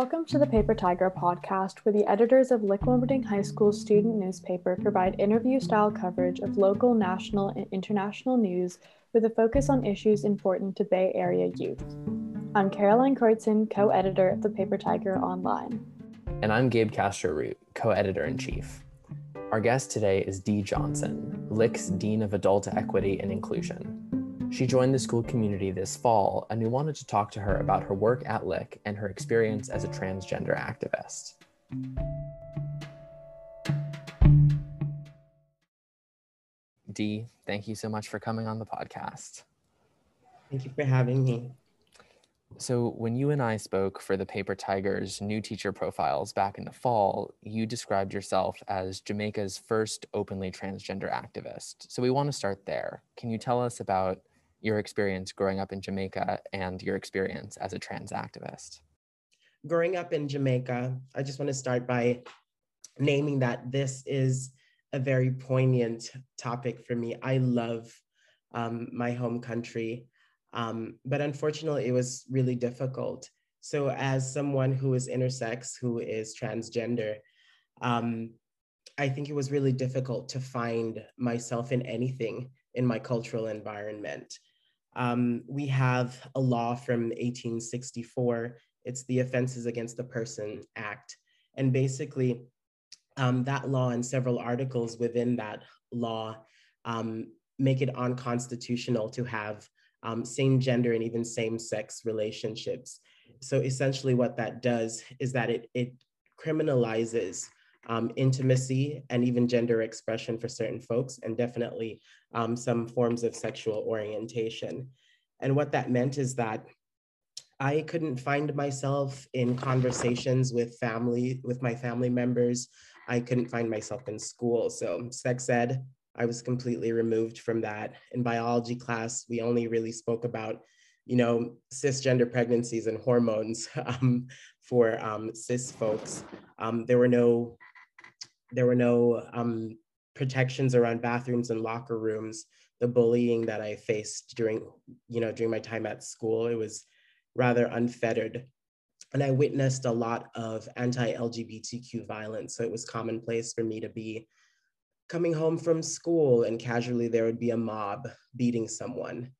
Welcome to the Paper Tiger podcast, where the editors of Lick High School's student newspaper provide interview style coverage of local, national, and international news with a focus on issues important to Bay Area youth. I'm Caroline Kreutzen, co editor of the Paper Tiger Online. And I'm Gabe Castro Root, co editor in chief. Our guest today is Dee Johnson, Lick's Dean of Adult Equity and Inclusion. She joined the school community this fall, and we wanted to talk to her about her work at Lick and her experience as a transgender activist. Dee, thank you so much for coming on the podcast. Thank you for having me. So, when you and I spoke for the Paper Tigers new teacher profiles back in the fall, you described yourself as Jamaica's first openly transgender activist. So, we want to start there. Can you tell us about your experience growing up in Jamaica and your experience as a trans activist. Growing up in Jamaica, I just want to start by naming that this is a very poignant topic for me. I love um, my home country, um, but unfortunately, it was really difficult. So, as someone who is intersex, who is transgender, um, I think it was really difficult to find myself in anything in my cultural environment. Um, we have a law from 1864. It's the Offenses Against the Person Act. And basically, um, that law and several articles within that law um, make it unconstitutional to have um, same gender and even same sex relationships. So essentially, what that does is that it, it criminalizes um, intimacy and even gender expression for certain folks, and definitely um, some forms of sexual orientation. And what that meant is that I couldn't find myself in conversations with family, with my family members. I couldn't find myself in school. So sex ed, I was completely removed from that. In biology class, we only really spoke about, you know, cisgender pregnancies and hormones um, for um, cis folks. Um, there were no, there were no um, protections around bathrooms and locker rooms the bullying that I faced during, you know, during my time at school. It was rather unfettered. And I witnessed a lot of anti-LGBTQ violence. So it was commonplace for me to be coming home from school and casually there would be a mob beating someone,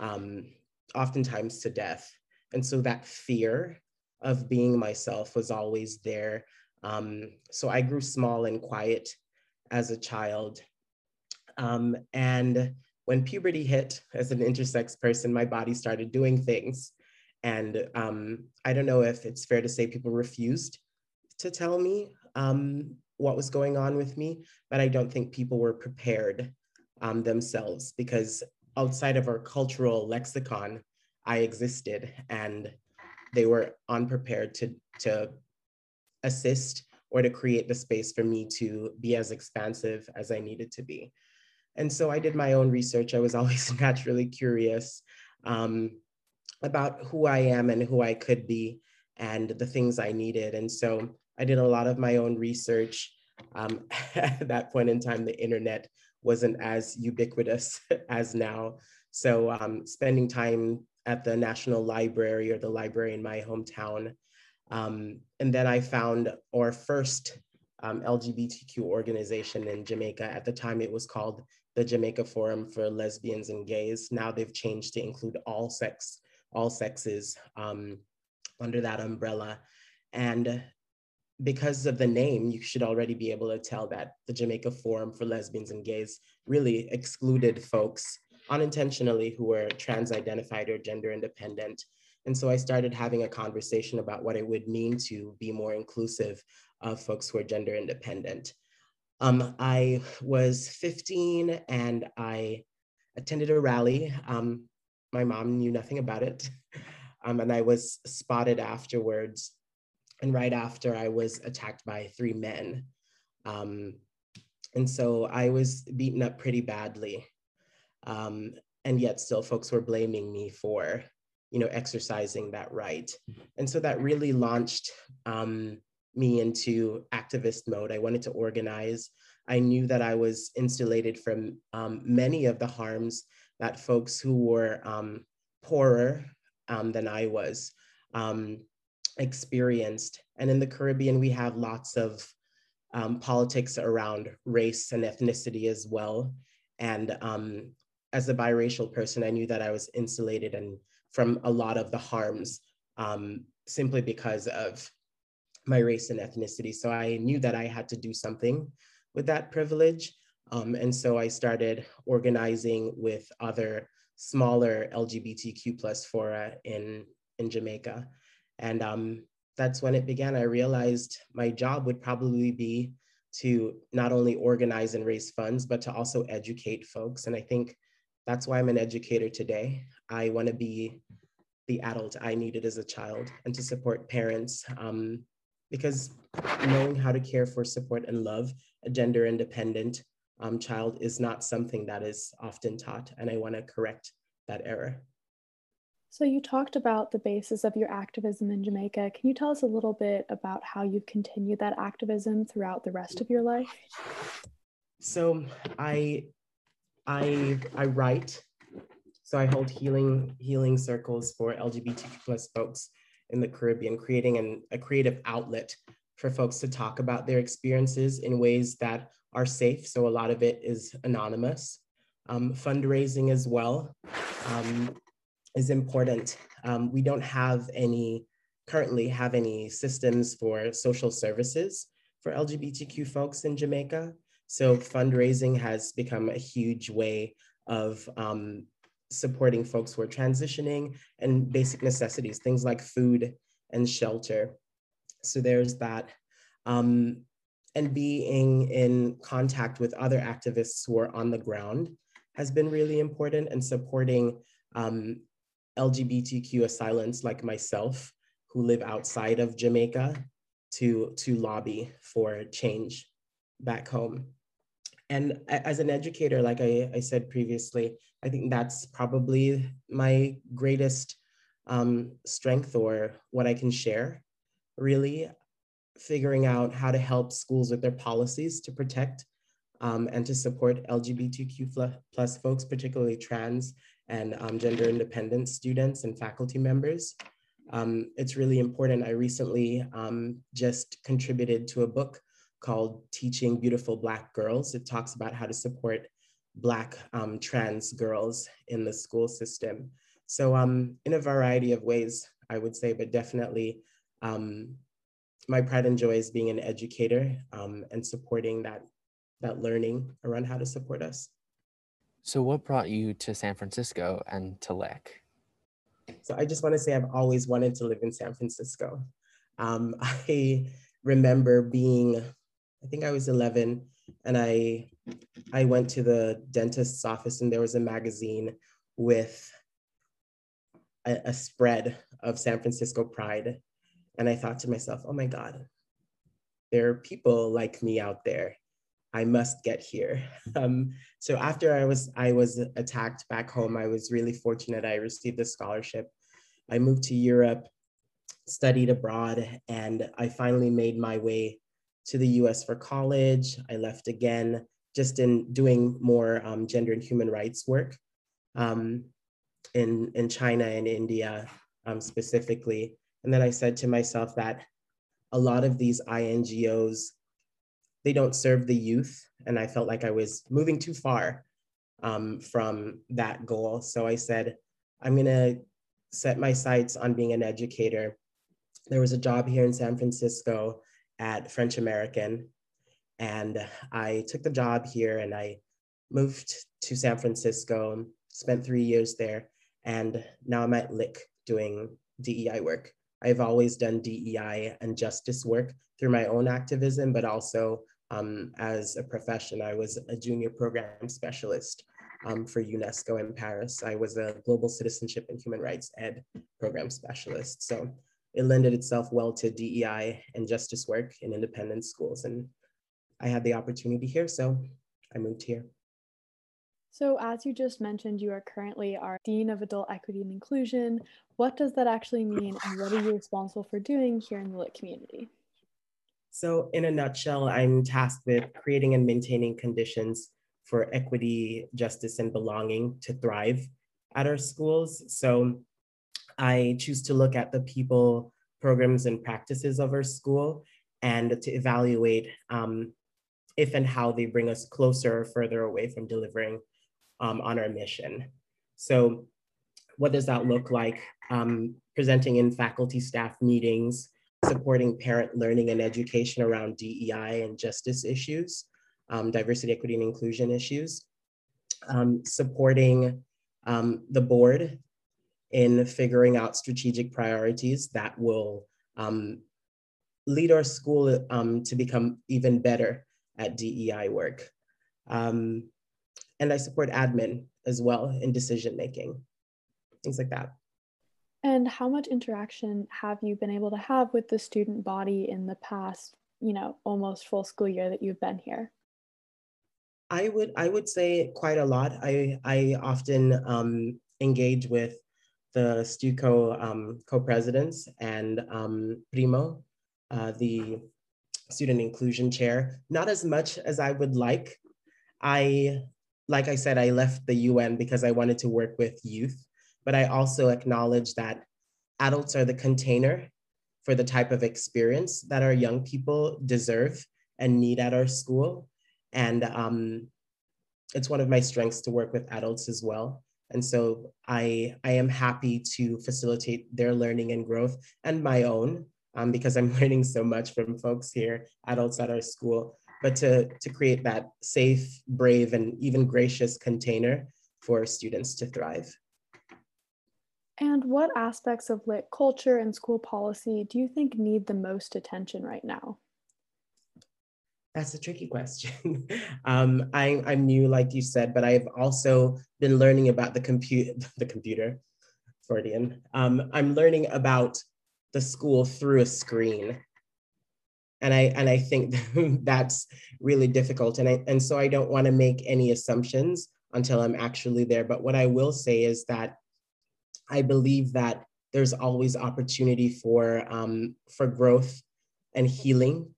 um, oftentimes to death. And so that fear of being myself was always there. Um, so I grew small and quiet as a child um, and when puberty hit as an intersex person, my body started doing things. And um, I don't know if it's fair to say people refused to tell me um, what was going on with me, but I don't think people were prepared um, themselves because outside of our cultural lexicon, I existed and they were unprepared to, to assist or to create the space for me to be as expansive as I needed to be. And so I did my own research. I was always naturally curious um, about who I am and who I could be and the things I needed. And so I did a lot of my own research. Um, at that point in time, the internet wasn't as ubiquitous as now. So um, spending time at the National Library or the library in my hometown. Um, and then I found our first um, LGBTQ organization in Jamaica. At the time, it was called the Jamaica Forum for Lesbians and Gays. Now they've changed to include all sex, all sexes um, under that umbrella. And because of the name, you should already be able to tell that the Jamaica Forum for Lesbians and Gays really excluded folks unintentionally who were trans identified or gender independent. And so I started having a conversation about what it would mean to be more inclusive of folks who are gender independent. Um, I was 15 and I attended a rally. Um, my mom knew nothing about it. Um, and I was spotted afterwards. And right after, I was attacked by three men. Um, and so I was beaten up pretty badly. Um, and yet, still, folks were blaming me for you know, exercising that right. And so that really launched um, me into activist mode. I wanted to organize. I knew that I was insulated from um, many of the harms that folks who were um, poorer um, than I was um, experienced. And in the Caribbean, we have lots of um, politics around race and ethnicity as well. And um, as a biracial person, I knew that I was insulated and from a lot of the harms um, simply because of my race and ethnicity. So I knew that I had to do something with that privilege. Um, and so I started organizing with other smaller LGBTQ plus fora in, in Jamaica. And um, that's when it began. I realized my job would probably be to not only organize and raise funds, but to also educate folks. And I think that's why I'm an educator today. I want to be the adult I needed as a child and to support parents um, because knowing how to care for, support, and love a gender independent um, child is not something that is often taught. And I want to correct that error. So, you talked about the basis of your activism in Jamaica. Can you tell us a little bit about how you've continued that activism throughout the rest of your life? So, I, I, I write. So, I hold healing healing circles for LGBTQ plus folks in the Caribbean, creating an, a creative outlet for folks to talk about their experiences in ways that are safe. So, a lot of it is anonymous. Um, fundraising as well. Um, is important. Um, we don't have any, currently have any systems for social services for LGBTQ folks in Jamaica. So fundraising has become a huge way of um, supporting folks who are transitioning and basic necessities, things like food and shelter. So there's that. Um, and being in contact with other activists who are on the ground has been really important and supporting um, LGBTQ asylants like myself who live outside of Jamaica to, to lobby for change back home. And as an educator, like I, I said previously, I think that's probably my greatest um, strength or what I can share, really figuring out how to help schools with their policies to protect um, and to support LGBTQ plus folks, particularly trans and um, gender independent students and faculty members. Um, it's really important. I recently um, just contributed to a book called Teaching Beautiful Black Girls. It talks about how to support Black um, trans girls in the school system. So um, in a variety of ways, I would say, but definitely um, my pride and joy is being an educator and supporting that, that learning around how to support us. So, what brought you to San Francisco and to Lick? So, I just want to say I've always wanted to live in San Francisco. Um, I remember being, I think I was 11, and I I went to the dentist's office, and there was a magazine with a, a spread of San Francisco pride, and I thought to myself, "Oh my God, there are people like me out there." I must get here. Um, so after I was I was attacked back home, I was really fortunate. I received a scholarship. I moved to Europe, studied abroad, and I finally made my way to the U.S. for college. I left again, just in doing more um, gender and human rights work um, in in China and India um, specifically. And then I said to myself that a lot of these INGOs they don't serve the youth. And I felt like I was moving too far um, from that goal. So I said, I'm going to set my sights on being an educator. There was a job here in San Francisco at French American. And I took the job here and I moved to San Francisco, spent three years there. And now I'm at Lick doing DEI work. I've always done DEI and justice work through my own activism, but also um, as a profession. I was a junior program specialist um, for UNESCO in Paris. I was a global citizenship and human rights ed program specialist. So it lended itself well to DEI and justice work in independent schools. And I had the opportunity here, so I moved here. So, as you just mentioned, you are currently our Dean of Adult Equity and Inclusion. What does that actually mean, and what are you responsible for doing here in the Lick community? So in a nutshell, I'm tasked with creating and maintaining conditions for equity, justice, and belonging to thrive at our schools. So I choose to look at the people, programs and practices of our school and to evaluate um, if and how they bring us closer or further away from delivering um, on our mission. So what does that look like? Um, presenting in faculty staff meetings, supporting parent learning and education around DEI and justice issues, um, diversity, equity, and inclusion issues, um, supporting um, the board in figuring out strategic priorities that will um, lead our school um, to become even better at DEI work. Um, and I support admin as well in decision making, things like that. And how much interaction have you been able to have with the student body in the past, you know, almost full school year that you've been here? I would I would say quite a lot. I I often um, engage with the STUCO um, co-presidents and um, Primo, uh, the student inclusion chair. Not as much as I would like. I like I said, I left the UN because I wanted to work with youth but I also acknowledge that adults are the container for the type of experience that our young people deserve and need at our school. And um, it's one of my strengths to work with adults as well. And so I, I am happy to facilitate their learning and growth and my own um, because I'm learning so much from folks here, adults at our school, but to, to create that safe, brave, and even gracious container for students to thrive. And what aspects of Lick culture and school policy do you think need the most attention right now? That's a tricky question. um, I, I'm new, like you said, but I've also been learning about the compute, the computer, Freudian. Um, I'm learning about the school through a screen, and I and I think that's really difficult. And I and so I don't want to make any assumptions until I'm actually there. But what I will say is that I believe that there's always opportunity for um, for growth and healing.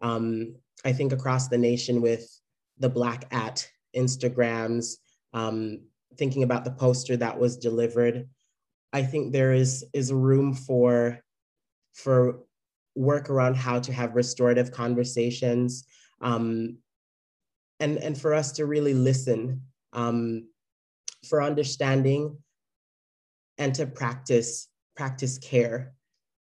Um, I think across the nation with the Black at Instagrams, um, thinking about the poster that was delivered, I think there is is room for for work around how to have restorative conversations, um, and and for us to really listen um, for understanding and to practice practice care.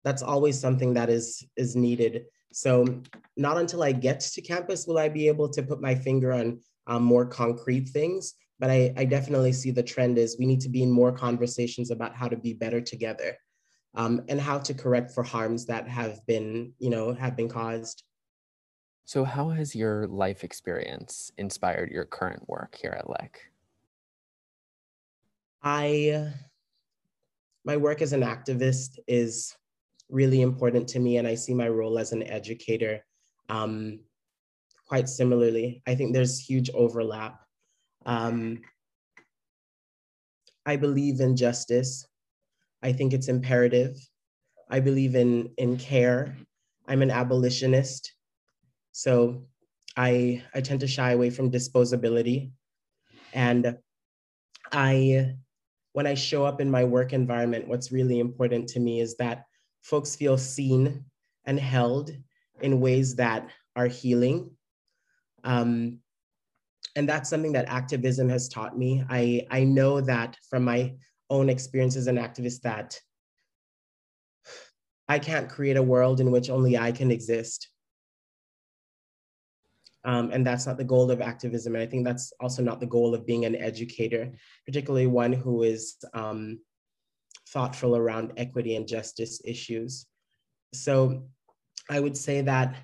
That's always something that is is needed. So not until I get to campus will I be able to put my finger on um, more concrete things. But I, I definitely see the trend is we need to be in more conversations about how to be better together um, and how to correct for harms that have been, you know, have been caused. So how has your life experience inspired your current work here at Lick? I my work as an activist is really important to me, and I see my role as an educator um, quite similarly. I think there's huge overlap. Um, I believe in justice. I think it's imperative. I believe in, in care. I'm an abolitionist. So I, I tend to shy away from disposability. And I when I show up in my work environment, what's really important to me is that folks feel seen and held in ways that are healing. Um, and that's something that activism has taught me. I, I know that from my own experience as an activist that I can't create a world in which only I can exist. Um, and that's not the goal of activism. And I think that's also not the goal of being an educator, particularly one who is um, thoughtful around equity and justice issues. So I would say that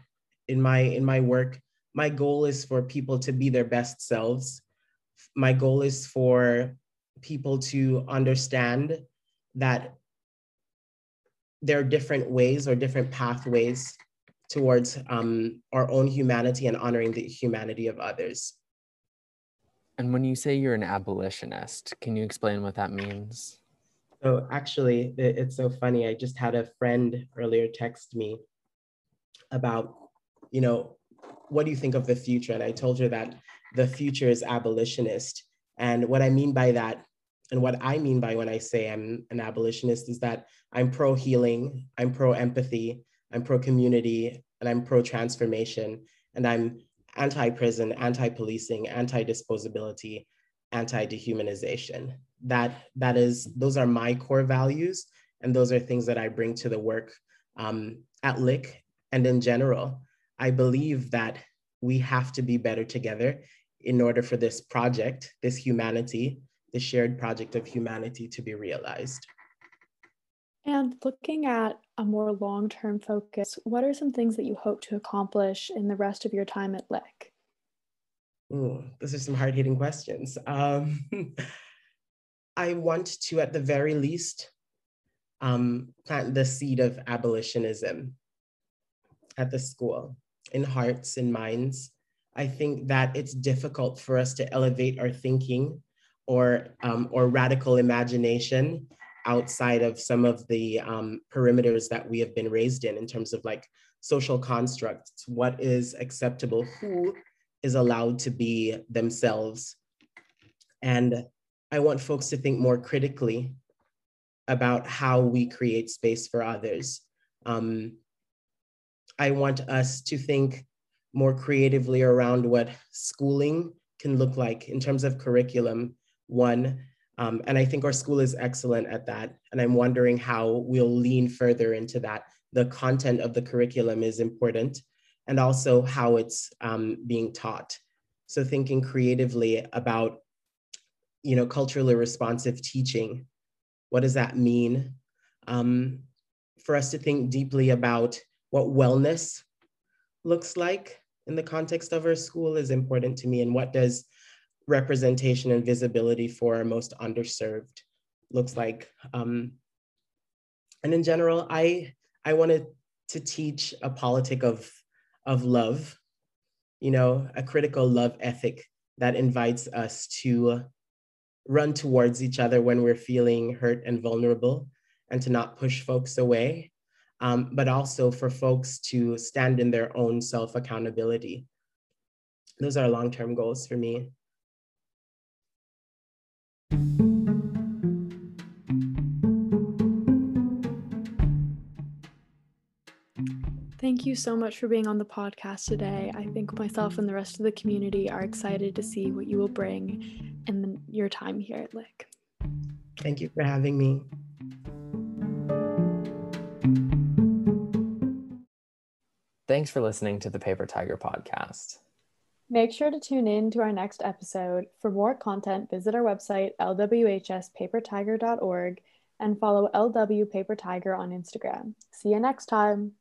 in my in my work, my goal is for people to be their best selves. My goal is for people to understand that there are different ways or different pathways towards um, our own humanity and honoring the humanity of others. And when you say you're an abolitionist, can you explain what that means? So actually, it's so funny. I just had a friend earlier text me about, you know, what do you think of the future? And I told her that the future is abolitionist. And what I mean by that and what I mean by when I say I'm an abolitionist is that I'm pro healing, I'm pro empathy, I'm pro community, and I'm pro transformation. And I'm anti prison, anti policing, anti disposability, anti dehumanization. That, that is, those are my core values. And those are things that I bring to the work um, at Lick and in general. I believe that we have to be better together in order for this project, this humanity, the shared project of humanity to be realized. And looking at a more long term focus, what are some things that you hope to accomplish in the rest of your time at Lick? Ooh, those are some hard hitting questions. Um, I want to, at the very least, um, plant the seed of abolitionism at the school in hearts and minds. I think that it's difficult for us to elevate our thinking or, um, or radical imagination outside of some of the um, perimeters that we have been raised in, in terms of like social constructs, what is acceptable, who is allowed to be themselves. And I want folks to think more critically about how we create space for others. Um, I want us to think more creatively around what schooling can look like in terms of curriculum, one. Um, and I think our school is excellent at that. And I'm wondering how we'll lean further into that. The content of the curriculum is important, and also how it's um, being taught. So thinking creatively about, you know, culturally responsive teaching. What does that mean? Um, for us to think deeply about what wellness looks like in the context of our school is important to me and what does representation and visibility for our most underserved looks like um, and in general i i wanted to teach a politic of of love you know a critical love ethic that invites us to run towards each other when we're feeling hurt and vulnerable and to not push folks away um, but also for folks to stand in their own self accountability. Those are long term goals for me. Thank you so much for being on the podcast today. I think myself and the rest of the community are excited to see what you will bring in your time here at Lick. Thank you for having me. Thanks for listening to the Paper Tiger podcast. Make sure to tune in to our next episode. For more content, visit our website, lwhspapertiger.org, and follow LW Paper Tiger on Instagram. See you next time.